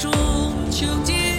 中秋节。